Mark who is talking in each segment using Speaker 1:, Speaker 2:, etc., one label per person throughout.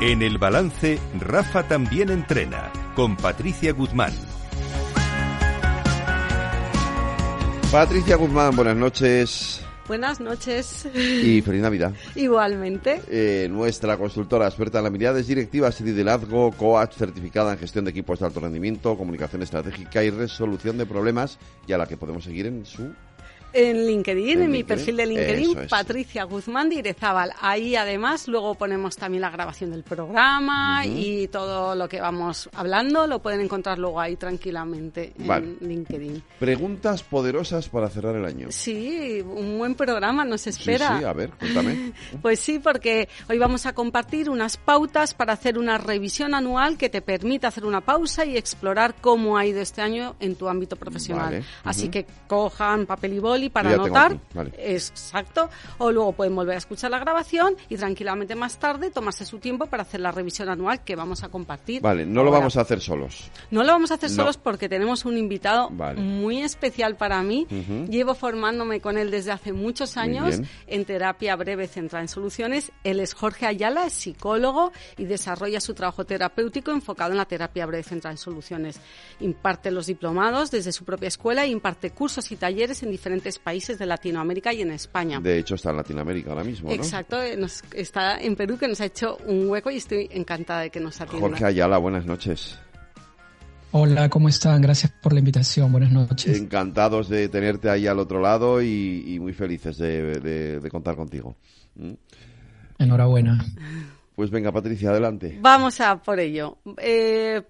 Speaker 1: En el balance, Rafa también entrena, con Patricia Guzmán.
Speaker 2: Patricia Guzmán, buenas noches.
Speaker 3: Buenas noches.
Speaker 2: Y feliz Navidad.
Speaker 3: Igualmente.
Speaker 2: Eh, nuestra consultora experta en habilidades directivas y liderazgo, coach certificada en gestión de equipos de alto rendimiento, comunicación estratégica y resolución de problemas, y a la que podemos seguir en su
Speaker 3: en LinkedIn, en, mi perfil de LinkedIn, Patricia Guzmán Direzábal. Ahí además luego ponemos también la grabación del programa y todo lo que vamos hablando lo pueden encontrar luego ahí tranquilamente en LinkedIn.
Speaker 2: Preguntas poderosas para cerrar el año.
Speaker 3: Sí, un buen programa nos espera.
Speaker 2: Sí, sí a ver, cuéntame.
Speaker 3: pues sí, porque hoy vamos a compartir unas pautas para hacer una revisión anual que te permita hacer una pausa y explorar cómo ha ido este año en tu ámbito profesional. Así que cojan papel y bol y para anotar. Exacto. O luego pueden volver a escuchar la grabación y tranquilamente más tarde tomarse su tiempo para hacer la revisión anual que vamos a compartir.
Speaker 2: Vale, no lo vamos a hacer solos.
Speaker 3: No lo vamos a hacer solos porque tenemos un invitado muy especial para mí. Llevo formándome con él desde hace muchos años en terapia breve centrada en soluciones. Él es Jorge Ayala, es psicólogo y desarrolla su trabajo terapéutico enfocado en la terapia breve centrada en soluciones. Imparte los diplomados desde su propia escuela e imparte cursos y talleres en diferentes países de Latinoamérica y en España.
Speaker 2: De hecho, está en Latinoamérica ahora mismo.
Speaker 3: Exacto, eh, está en Perú que nos ha hecho un hueco y estoy encantada de que nos atienda.
Speaker 2: Jorge Ayala, buenas noches.
Speaker 4: Hola, ¿cómo están? Gracias por la invitación. Buenas noches.
Speaker 2: Encantados de tenerte ahí al otro lado y, muy felices de, contar contigo. ¿Mm?
Speaker 4: Enhorabuena.
Speaker 2: Pues venga, Patricia, adelante.
Speaker 3: Vamos a por ello. Eh,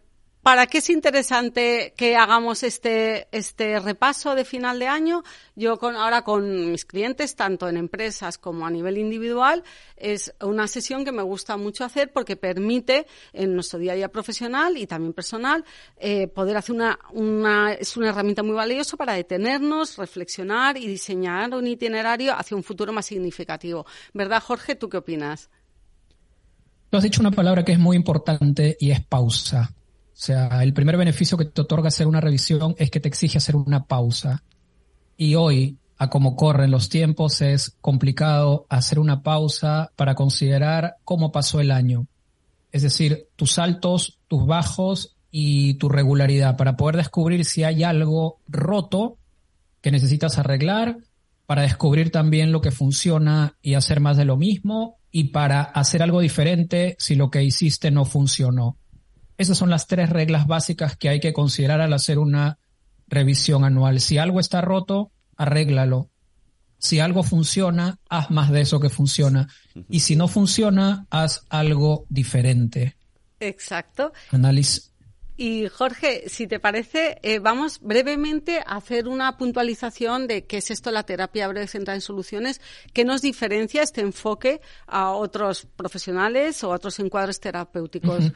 Speaker 3: ¿Para qué es interesante que hagamos este, este repaso de final de año? Yo con, ahora con mis clientes, tanto en empresas como a nivel individual, es una sesión que me gusta mucho hacer porque permite en nuestro día a día profesional y también personal eh, poder hacer una, una, es una herramienta muy valiosa para detenernos, reflexionar y diseñar un itinerario hacia un futuro más significativo. ¿Verdad, Jorge? ¿Tú qué opinas?
Speaker 4: Tú has dicho una palabra que es muy importante y es pausa. O sea, el primer beneficio que te otorga hacer una revisión es que te exige hacer una pausa. Y hoy, a cómo corren los tiempos, es complicado hacer una pausa para considerar cómo pasó el año. Es decir, tus altos, tus bajos y tu regularidad para poder descubrir si hay algo roto que necesitas arreglar, para descubrir también lo que funciona y hacer más de lo mismo y para hacer algo diferente si lo que hiciste no funcionó. Esas son las tres reglas básicas que hay que considerar al hacer una revisión anual. Si algo está roto, arréglalo. Si algo funciona, haz más de eso que funciona. Y si no funciona, haz algo diferente.
Speaker 3: Exacto.
Speaker 4: Análisis.
Speaker 3: Y Jorge, si te parece, eh, vamos brevemente a hacer una puntualización de qué es esto la terapia breve centrada en soluciones, qué nos diferencia este enfoque a otros profesionales o a otros encuadres terapéuticos.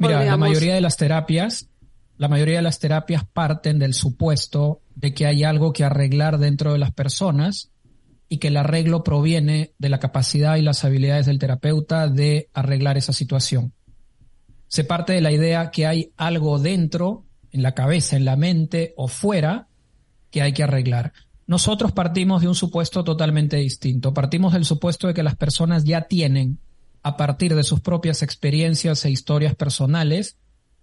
Speaker 4: Mira, la mayoría de las terapias, la mayoría de las terapias parten del supuesto de que hay algo que arreglar dentro de las personas y que el arreglo proviene de la capacidad y las habilidades del terapeuta de arreglar esa situación. Se parte de la idea que hay algo dentro, en la cabeza, en la mente o fuera, que hay que arreglar. Nosotros partimos de un supuesto totalmente distinto. Partimos del supuesto de que las personas ya tienen a partir de sus propias experiencias e historias personales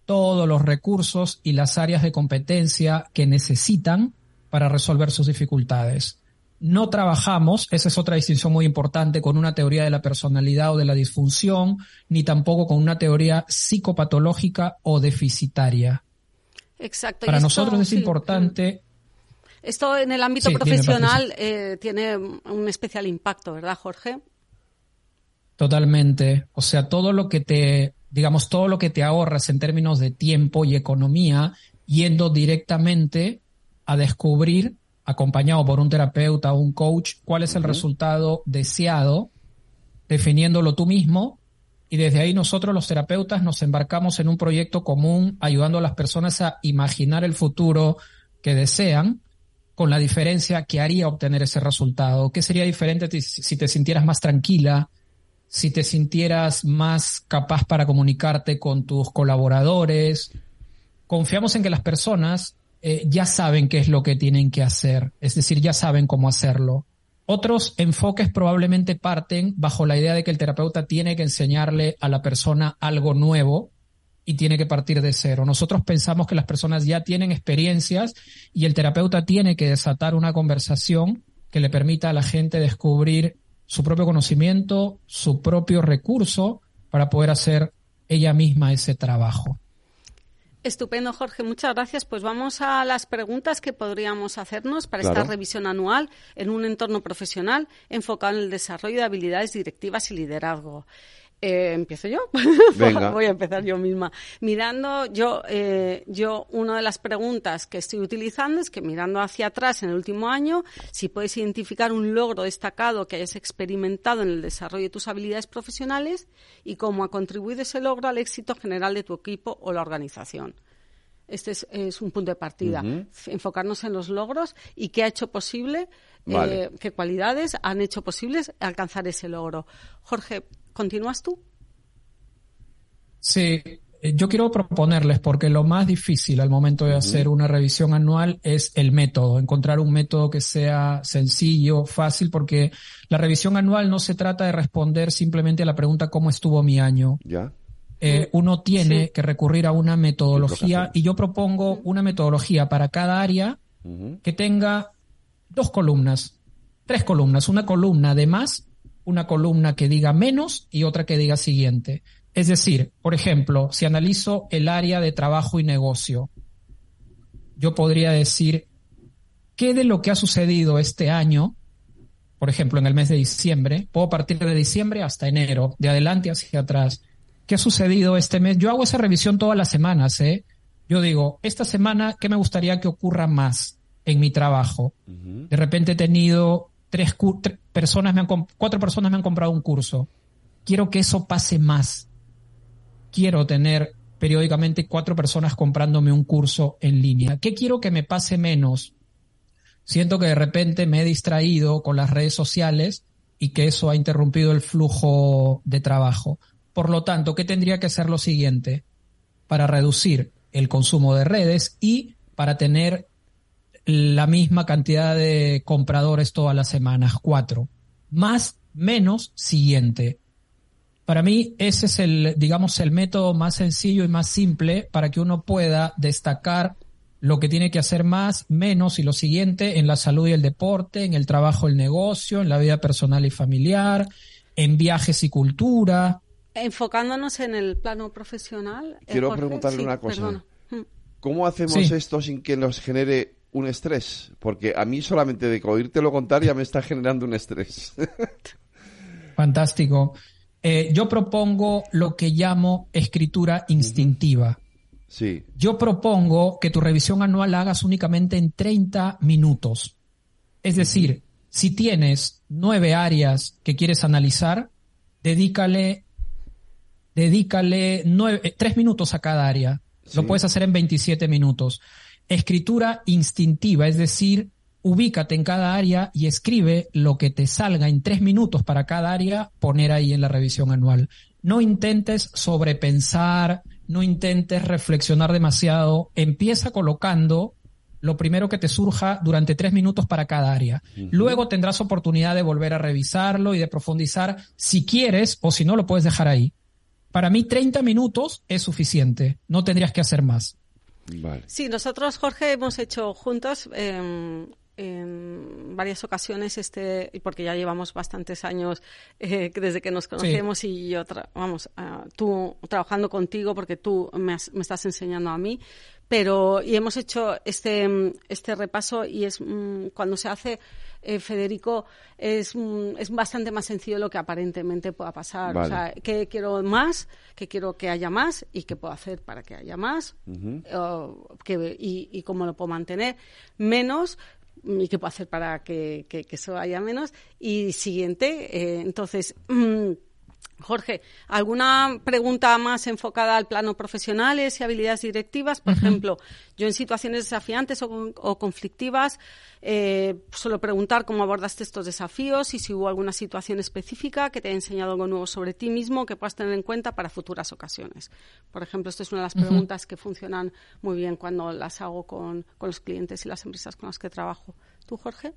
Speaker 4: todos los recursos y las áreas de competencia que necesitan para resolver sus dificultades. No trabajamos, esa es otra distinción muy importante, con una teoría de la personalidad o de la disfunción, ni tampoco con una teoría psicopatológica o deficitaria.
Speaker 3: Exacto.
Speaker 4: Para nosotros es importante.
Speaker 3: Esto en el ámbito profesional eh, tiene un especial impacto, ¿verdad, Jorge?
Speaker 4: Totalmente. O sea, todo lo que te, digamos, todo lo que te ahorras en términos de tiempo y economía, yendo directamente a descubrir, acompañado por un terapeuta o un coach, cuál es el resultado deseado, definiéndolo tú mismo, y desde ahí nosotros los terapeutas nos embarcamos en un proyecto común, ayudando a las personas a imaginar el futuro que desean, con la diferencia que haría obtener ese resultado. ¿Qué sería diferente si te sintieras más tranquila, si te sintieras más capaz para comunicarte con tus colaboradores. Confiamos en que las personas eh, ya saben qué es lo que tienen que hacer, es decir, ya saben cómo hacerlo. Otros enfoques probablemente parten bajo la idea de que el terapeuta tiene que enseñarle a la persona algo nuevo y tiene que partir de cero. Nosotros pensamos que las personas ya tienen experiencias y el terapeuta tiene que desatar una conversación que le permita a la gente descubrir su propio conocimiento, su propio recurso para poder hacer ella misma ese trabajo.
Speaker 3: Estupendo, Jorge. Muchas gracias. Pues vamos a las preguntas que podríamos hacernos para esta revisión anual en un entorno profesional enfocado en el desarrollo de habilidades directivas y liderazgo. Eh, empiezo yo. Voy a empezar yo misma. Mirando, yo, eh, yo, una de las preguntas que estoy utilizando es que mirando hacia atrás en el último año, si puedes identificar un logro destacado que hayas experimentado en el desarrollo de tus habilidades profesionales y cómo ha contribuido ese logro al éxito general de tu equipo o la organización. Este es, un punto de partida. Enfocarnos en los logros y qué ha hecho posible, eh, qué cualidades han hecho posibles alcanzar ese logro. Jorge, ¿Continúas tú?
Speaker 4: Sí, eh, yo quiero proponerles, porque lo más difícil al momento de hacer una revisión anual es el método, encontrar un método que sea sencillo, fácil, porque la revisión anual no se trata de responder simplemente a la pregunta ¿cómo estuvo mi año?
Speaker 2: Ya.
Speaker 4: Eh, uno tiene que recurrir a una metodología y yo propongo una metodología para cada área que tenga dos columnas, tres columnas, una columna de más una columna que diga menos y otra que diga siguiente. Es decir, por ejemplo, si analizo el área de trabajo y negocio, yo podría decir qué de lo que ha sucedido este año, por ejemplo, en el mes de diciembre, puedo partir de diciembre hasta enero, de adelante hacia atrás. ¿Qué ha sucedido este mes? Yo hago esa revisión todas las semanas, ¿eh? Yo digo, esta semana, ¿qué me gustaría que ocurra más en mi trabajo? De repente he tenido tres, personas me han, cuatro personas me han comprado un curso. Quiero que eso pase más. Quiero tener periódicamente cuatro personas comprándome un curso en línea. ¿Qué quiero que me pase menos? Siento que de repente me he distraído con las redes sociales y que eso ha interrumpido el flujo de trabajo. Por lo tanto, ¿qué tendría que ser lo siguiente? Para reducir el consumo de redes y para tener la misma cantidad de compradores todas las semanas, cuatro. Más, menos, siguiente. Para mí ese es el, digamos, el método más sencillo y más simple para que uno pueda destacar lo que tiene que hacer más, menos y lo siguiente en la salud y el deporte, en el trabajo, el negocio, en la vida personal y familiar, en viajes y cultura.
Speaker 3: Enfocándonos en el plano profesional.
Speaker 2: Quiero preguntarle una cosa. ¿Cómo hacemos esto sin que nos genere un estrés, porque a mí solamente de oírte lo contar ya me está generando un estrés.
Speaker 4: Fantástico. Eh, yo propongo lo que llamo escritura instintiva.
Speaker 2: Sí.
Speaker 4: Yo propongo que tu revisión anual la hagas únicamente en 30 minutos. Es decir, si tienes nueve áreas que quieres analizar, dedícale, dedícale nueve, eh, tres minutos a cada área. Lo puedes hacer en 27 minutos. Escritura instintiva, es decir, ubícate en cada área y escribe lo que te salga en tres minutos para cada área, poner ahí en la revisión anual. No intentes sobrepensar, no intentes reflexionar demasiado, empieza colocando lo primero que te surja durante tres minutos para cada área. Luego tendrás oportunidad de volver a revisarlo y de profundizar si quieres o si no lo puedes dejar ahí. Para mí 30 minutos es suficiente, no tendrías que hacer más.
Speaker 3: Sí, nosotros, Jorge, hemos hecho juntos em, en varias ocasiones este porque ya llevamos bastantes años eh, desde que nos conocemos y yo vamos ah, tú trabajando contigo porque tú me, estás enseñando a mí pero y hemos hecho este este repaso y es mm, cuando se hace eh, Federico es mm, es bastante más sencillo lo que aparentemente pueda pasar. O sea que quiero más que quiero que haya más y qué puedo hacer para que haya más que, y, y cómo lo puedo mantener menos y qué puedo hacer para que, eso haya menos. Y siguiente, eh, entonces, mm, Jorge, ¿alguna pregunta más enfocada al plano profesionales y habilidades directivas? Por ejemplo, yo en situaciones desafiantes o, conflictivas eh, suelo preguntar cómo abordaste estos desafíos y si hubo alguna situación específica que te haya enseñado algo nuevo sobre ti mismo que puedas tener en cuenta para futuras ocasiones. Por ejemplo, esta es una de las preguntas que funcionan muy bien cuando las hago con los clientes y las empresas con las que trabajo. ¿Tú, Jorge?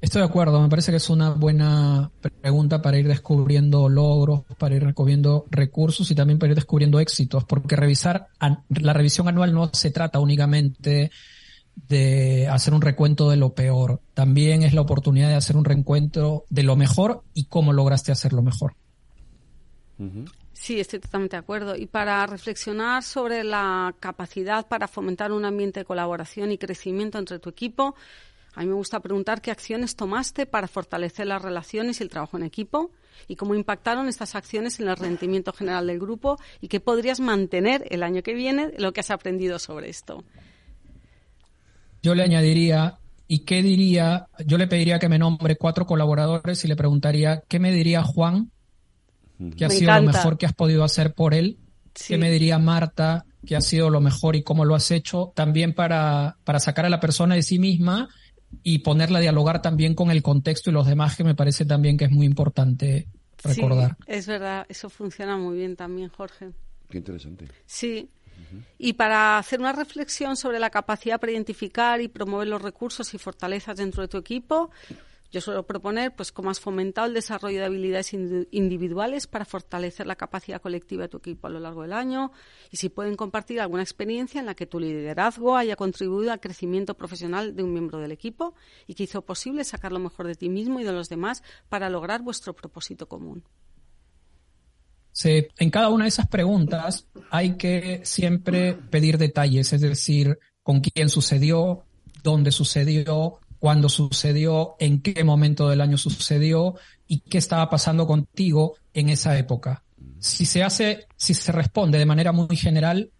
Speaker 4: Estoy de acuerdo, me parece que es una buena pregunta para ir descubriendo logros, para ir descubriendo recursos y también para ir descubriendo éxitos, porque revisar la revisión anual no se trata únicamente de hacer un recuento de lo peor, también es la oportunidad de hacer un reencuentro de lo mejor y cómo lograste hacerlo mejor.
Speaker 3: Sí, estoy totalmente de acuerdo. Y para reflexionar sobre la capacidad para fomentar un ambiente de colaboración y crecimiento entre tu equipo, a mí me gusta preguntar qué acciones tomaste para fortalecer las relaciones y el trabajo en equipo y cómo impactaron estas acciones en el rendimiento general del grupo y qué podrías mantener el año que viene lo que has aprendido sobre esto.
Speaker 4: Yo le añadiría, ¿y qué diría? Yo le pediría que me nombre cuatro colaboradores y le preguntaría, ¿qué me diría Juan? ¿Qué ha sido lo mejor que has podido hacer por él? ¿Qué me diría Marta? ¿Qué ha sido lo mejor y cómo lo has hecho? También para, para sacar a la persona de sí misma y ponerla a dialogar también con el contexto y los demás, que me parece también que es muy importante recordar.
Speaker 3: Sí, es verdad, eso funciona muy bien también, Jorge.
Speaker 2: Qué interesante.
Speaker 3: Sí. Y para hacer una reflexión sobre la capacidad para identificar y promover los recursos y fortalezas dentro de tu equipo, yo suelo proponer pues cómo has fomentado el desarrollo de habilidades individuales para fortalecer la capacidad colectiva de tu equipo a lo largo del año y si pueden compartir alguna experiencia en la que tu liderazgo haya contribuido al crecimiento profesional de un miembro del equipo y que hizo posible sacar lo mejor de ti mismo y de los demás para lograr vuestro propósito común.
Speaker 4: Sí, en cada una de esas preguntas hay que siempre pedir detalles, es decir, con quién sucedió, dónde sucedió, cuándo sucedió, en qué momento del año sucedió y qué estaba pasando contigo en esa época. Si se hace, si se responde de manera muy general,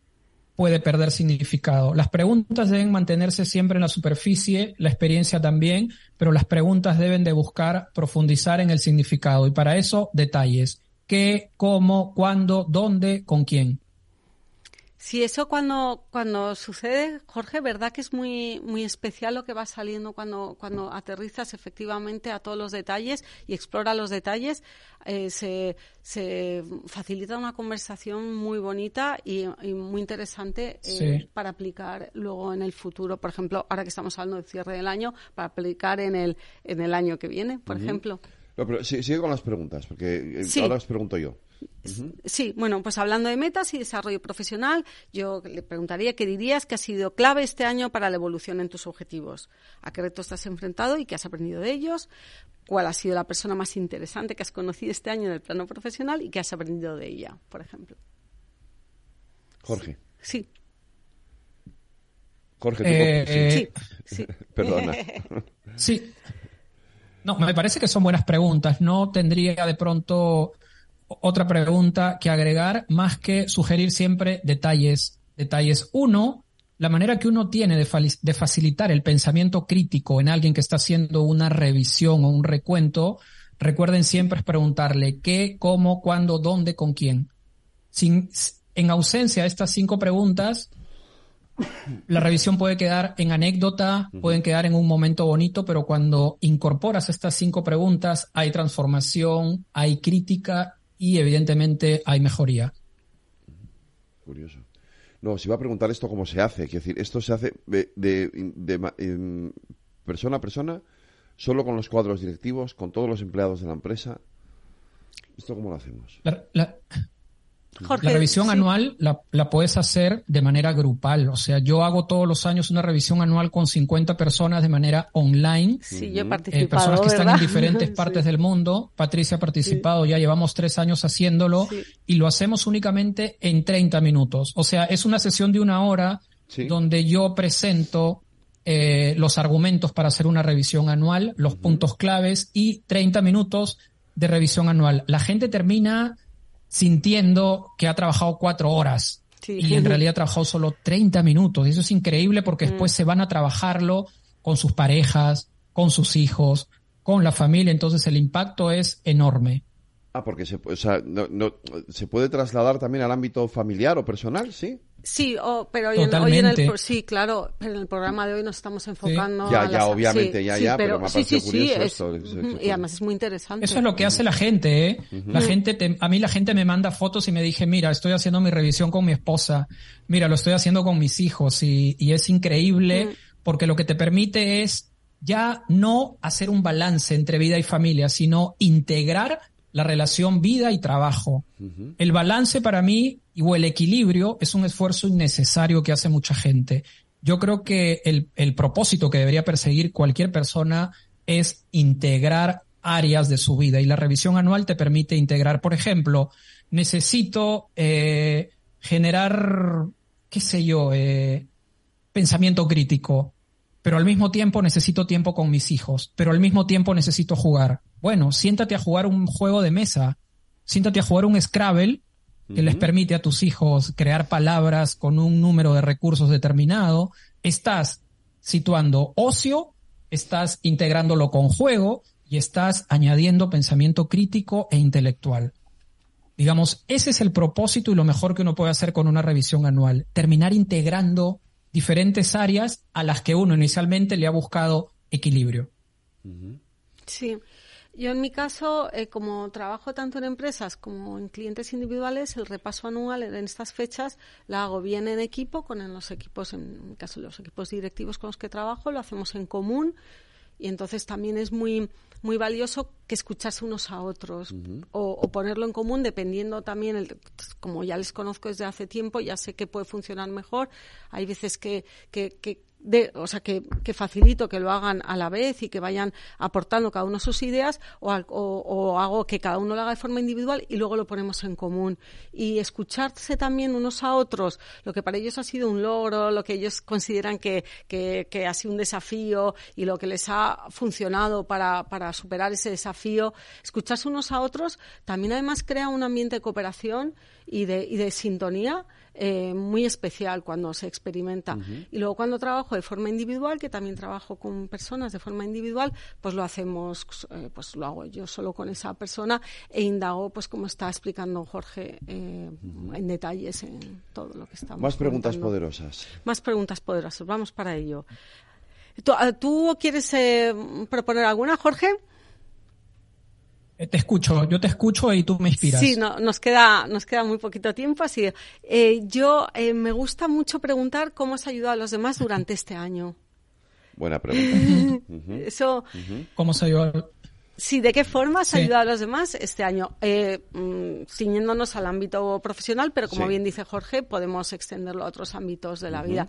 Speaker 4: puede perder significado. Las preguntas deben mantenerse siempre en la superficie, la experiencia también, pero las preguntas deben de buscar profundizar en el significado y para eso detalles. ¿Qué, cómo, cuándo, dónde, con quién?
Speaker 3: Sí, eso cuando, cuando sucede, Jorge, verdad que es muy, muy especial lo que va saliendo cuando, cuando aterrizas efectivamente a todos los detalles y explora los detalles. Eh, se, se, facilita una conversación muy bonita y, muy interesante eh, para aplicar luego en el futuro. Por ejemplo, ahora que estamos hablando del cierre del año, para aplicar en el, en el año que viene, por ejemplo.
Speaker 2: pero sigue con las preguntas, porque eh, ahora os pregunto yo.
Speaker 3: Sí, bueno, pues hablando de metas y desarrollo profesional, yo le preguntaría qué dirías que ha sido clave este año para la evolución en tus objetivos. ¿A qué retos te has enfrentado y qué has aprendido de ellos? ¿Cuál ha sido la persona más interesante que has conocido este año en el plano profesional y qué has aprendido de ella, por ejemplo?
Speaker 2: Jorge.
Speaker 3: Sí.
Speaker 2: Jorge,
Speaker 3: eh, sí. sí.
Speaker 2: Perdona.
Speaker 4: sí. No, me parece que son buenas preguntas. No tendría de pronto otra pregunta que agregar, más que sugerir siempre detalles. Detalles. Uno, la manera que uno tiene de, de, facilitar el pensamiento crítico en alguien que está haciendo una revisión o un recuento, recuerden siempre es preguntarle qué, cómo, cuándo, dónde, con quién. Sin, en ausencia de estas cinco preguntas, la revisión puede quedar en anécdota, pueden quedar en un momento bonito, pero cuando incorporas estas cinco preguntas, hay transformación, hay crítica y evidentemente hay mejoría.
Speaker 2: Curioso. No, si va a preguntar esto cómo se hace, es decir, esto se hace de, persona a persona, solo con los cuadros directivos, con todos los empleados de la empresa. ¿Esto cómo lo hacemos?
Speaker 4: la revisión anual la, la, puedes hacer de manera grupal. O sea, yo hago todos los años una revisión anual con 50 personas de manera online.
Speaker 3: Sí, yo he participado. Eh,
Speaker 4: personas que están en diferentes partes del mundo. Patricia ha participado, ya llevamos tres años haciéndolo y lo hacemos únicamente en 30 minutos. O sea, es una sesión de una hora donde yo presento eh, los argumentos para hacer una revisión anual, los puntos claves y 30 minutos de revisión anual. La gente termina sintiendo que ha trabajado cuatro horas y en realidad ha trabajado solo 30 minutos. Y eso es increíble porque mm. después se van a trabajarlo con sus parejas, con sus hijos, con la familia. Entonces el impacto es enorme.
Speaker 2: Ah, porque se, o sea, no, se puede trasladar también al ámbito familiar o personal, ¿sí.
Speaker 3: Sí, pero hoy, en, el sí, claro, pero en el programa de hoy nos estamos enfocando.
Speaker 2: Ya, ya, obviamente, ya, ya, pero, me ha parecido curioso esto.
Speaker 3: y además es muy interesante.
Speaker 4: Eso es lo que hace la gente, ¿eh? La gente, a mí la gente me manda fotos y me dije, mira, estoy haciendo mi revisión con mi esposa, mira, lo estoy haciendo con mis hijos y, y es increíble porque lo que te permite es ya no hacer un balance entre vida y familia, sino integrar la relación vida y trabajo. El balance para mí o el equilibrio es un esfuerzo innecesario que hace mucha gente. Yo creo que el, el propósito que debería perseguir cualquier persona es integrar áreas de su vida y la revisión anual te permite integrar, por ejemplo, necesito eh, generar, qué sé yo, eh, pensamiento crítico, pero al mismo tiempo necesito tiempo con mis hijos, pero al mismo tiempo necesito jugar. Bueno, siéntate a jugar un juego de mesa, siéntate a jugar un Scrabble que les permite a tus hijos crear palabras con un número de recursos determinado. Estás situando ocio, estás integrándolo con juego y estás añadiendo pensamiento crítico e intelectual. Digamos, ese es el propósito y lo mejor que uno puede hacer con una revisión anual, terminar integrando diferentes áreas a las que uno inicialmente le ha buscado equilibrio.
Speaker 3: Sí. Yo en mi caso, eh, como trabajo tanto en empresas como en clientes individuales, el repaso anual en estas fechas lo hago bien en equipo, con los equipos, en mi caso los equipos directivos con los que trabajo, lo hacemos en común. Y entonces también es muy muy valioso que escucharse unos a otros o, ponerlo en común dependiendo también el, como ya les conozco desde hace tiempo ya sé que puede funcionar mejor. Hay veces que, que, que de, o sea, que, que, facilito que lo hagan a la vez y que vayan aportando cada uno sus ideas o, o, hago que cada uno lo haga de forma individual y luego lo ponemos en común. Y escucharse también unos a otros, lo que para ellos ha sido un logro, lo que ellos consideran que, que, que ha sido un desafío y lo que les ha funcionado para, para superar ese desafío, escucharse unos a otros también además crea un ambiente de cooperación y de, y de sintonía eh, muy especial cuando se experimenta. Y luego cuando trabajo de forma individual, que también trabajo con personas de forma individual, pues lo hacemos, eh, pues lo hago yo solo con esa persona e indago, pues como está explicando Jorge, eh, en detalles en todo lo que estamos.
Speaker 2: Más preguntas poderosas.
Speaker 3: Más preguntas poderosas. Vamos para ello. ¿Tú, quieres proponer alguna, Jorge?
Speaker 4: Eh, te escucho, yo te escucho y tú me inspiras.
Speaker 3: Sí, no, nos queda, nos queda muy poquito tiempo, así. Eh, yo eh, me gusta mucho preguntar cómo has ayudado a los demás durante este año.
Speaker 2: Buena pregunta.
Speaker 3: Eso.
Speaker 4: ¿Cómo se ayudado?
Speaker 3: Sí, ¿de qué forma has ayudado a los demás este año? Eh, mm, ciñéndonos al ámbito profesional, pero como bien dice Jorge, podemos extenderlo a otros ámbitos de la vida.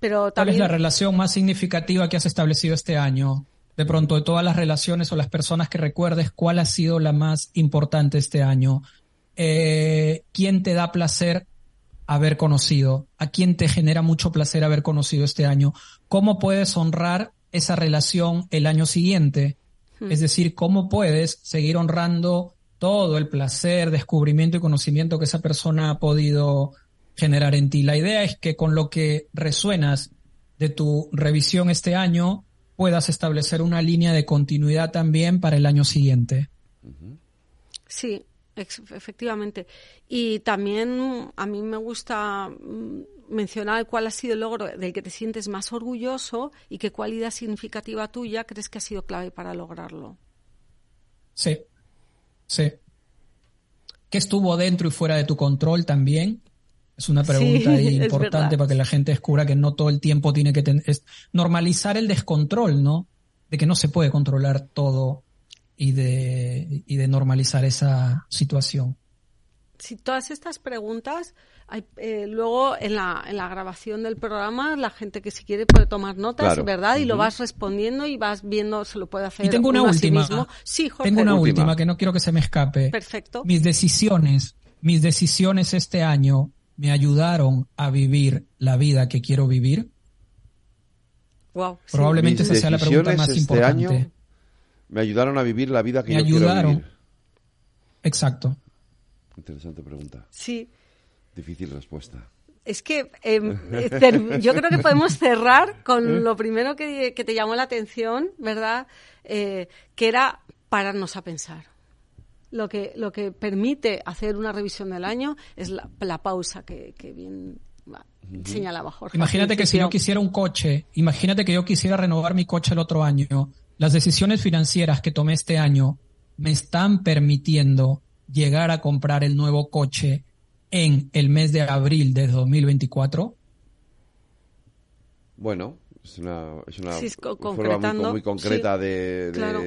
Speaker 3: Pero también...
Speaker 4: ¿Cuál es la relación más significativa que has establecido este año? De pronto de todas las relaciones o las personas que recuerdes, cuál ha sido la más importante este año. Eh, ¿Quién te da placer haber conocido? ¿A quién te genera mucho placer haber conocido este año? ¿Cómo puedes honrar esa relación el año siguiente? Hmm. Es decir, ¿cómo puedes seguir honrando todo el placer, descubrimiento y conocimiento que esa persona ha podido generar en ti? La idea es que con lo que resuenas de tu revisión este año, puedas establecer una línea de continuidad también para el año siguiente.
Speaker 3: Sí, efectivamente. Y también a mí me gusta mm, mencionar cuál ha sido el logro del que te sientes más orgulloso y qué cualidad significativa tuya crees que ha sido clave para lograrlo.
Speaker 4: Sí, sí. ¿Qué estuvo dentro y fuera de tu control también? Es una pregunta importante para que la gente descubra que no todo el tiempo tiene que tener... normalizar el descontrol, ¿no? De que no se puede controlar todo y de, y de normalizar esa situación.
Speaker 3: Sí, todas estas preguntas, hay, eh, luego en la, en la grabación del programa, la gente que si quiere puede tomar notas, ¿verdad? Y lo vas respondiendo y vas viendo, se lo puede hacer.
Speaker 4: Y tengo una última.
Speaker 3: Sí, Jorge.
Speaker 4: Tengo una última que no quiero que se me escape.
Speaker 3: Perfecto.
Speaker 4: Mis decisiones, mis decisiones este año me ayudaron a vivir la vida que quiero vivir? Probablemente esa sea la pregunta más este importante.
Speaker 2: me ayudaron a vivir la vida que
Speaker 4: me
Speaker 2: yo
Speaker 4: ayudaron.
Speaker 2: quiero vivir.
Speaker 4: Exacto.
Speaker 2: Interesante pregunta.
Speaker 3: Sí.
Speaker 2: Difícil respuesta.
Speaker 3: Es que em, eh, yo creo que podemos cerrar con lo primero que, te llamó la atención, ¿verdad? Eh, que era pararnos a pensar lo que, lo que permite hacer una revisión del año es la, pausa que, bien señalaba Jorge.
Speaker 4: Imagínate que si yo quisiera un coche, imagínate que yo quisiera renovar mi coche el otro año, las decisiones financieras que tomé este año me están permitiendo llegar a comprar el nuevo coche en el mes de abril de 2024?
Speaker 2: Bueno, Es una, es una
Speaker 3: Sí,
Speaker 2: forma muy, muy concreta
Speaker 3: sí,
Speaker 2: de, de,
Speaker 3: claro.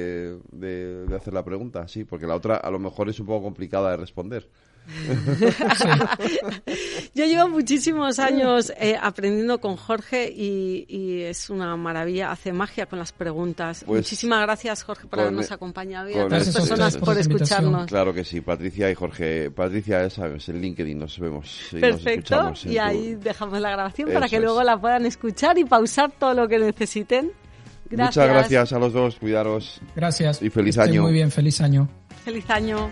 Speaker 2: de- de hacer la pregunta, sí, porque la otra a lo mejor es un poco complicada de responder.
Speaker 3: Yo llevo muchísimos años eh, aprendiendo con Jorge y, y es una maravilla, hace magia con las preguntas.
Speaker 2: Pues,
Speaker 3: Muchísimas gracias, Jorge, por
Speaker 2: con-
Speaker 3: habernos acompañado y a todas las
Speaker 2: este-
Speaker 3: personas por escucharnos.
Speaker 2: Claro que sí, Patricia y Jorge. Patricia, ya sabes, en LinkedIn nos vemos y nos
Speaker 3: Perfecto,
Speaker 2: escuchamos. en
Speaker 3: y
Speaker 2: tu-
Speaker 3: ahí dejamos la grabación para
Speaker 2: Eso
Speaker 3: que
Speaker 2: es.
Speaker 3: luego la puedan escuchar y pausar todo lo que necesiten. Gracias.
Speaker 2: Muchas gracias a los dos, cuidaros.
Speaker 4: Gracias.
Speaker 2: Y feliz
Speaker 4: Estén
Speaker 2: año.
Speaker 4: Muy bien, feliz año.
Speaker 3: Feliz año.